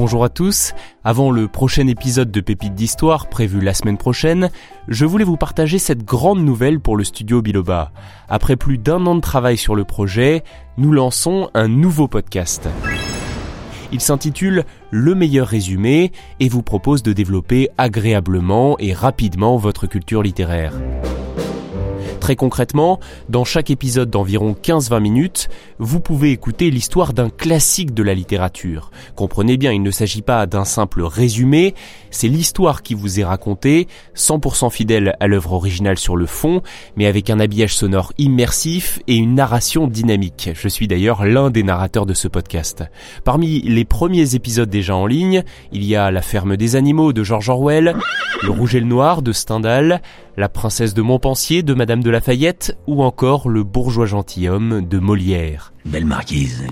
Bonjour à tous. Avant le prochain épisode de Pépite d'Histoire prévu la semaine prochaine, je voulais vous partager cette grande nouvelle pour le studio Biloba. Après plus d'un an de travail sur le projet, nous lançons un nouveau podcast. Il s'intitule Le meilleur résumé et vous propose de développer agréablement et rapidement votre culture littéraire. Très concrètement, dans chaque épisode d'environ 15-20 minutes, vous pouvez écouter l'histoire d'un classique de la littérature. Comprenez bien, il ne s'agit pas d'un simple résumé, c'est l'histoire qui vous est racontée, 100% fidèle à l'œuvre originale sur le fond, mais avec un habillage sonore immersif et une narration dynamique. Je suis d'ailleurs l'un des narrateurs de ce podcast. Parmi les premiers épisodes déjà en ligne, il y a La ferme des animaux de George Orwell, Le rouge et le noir de Stendhal, La princesse de Montpensier de Madame de Lafayette ou encore Le bourgeois gentilhomme de Molière. Belle marquise,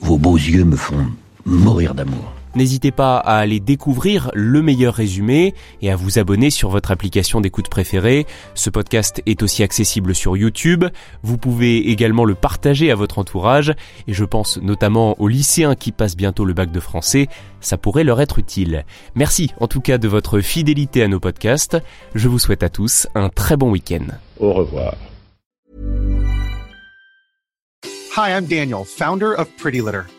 vos, beaux yeux me font mourir d'amour. N'hésitez pas à aller découvrir le meilleur résumé et à vous abonner sur votre application d'écoute préférée. Ce podcast est aussi accessible sur YouTube. Vous pouvez également le partager à votre entourage et je pense notamment aux lycéens qui passent bientôt le bac de français. Ça pourrait leur être utile. Merci en tout cas de votre fidélité à nos podcasts. Je vous souhaite à tous un très bon week-end. Au revoir. Hi, I'm Daniel, founder of Pretty Litter.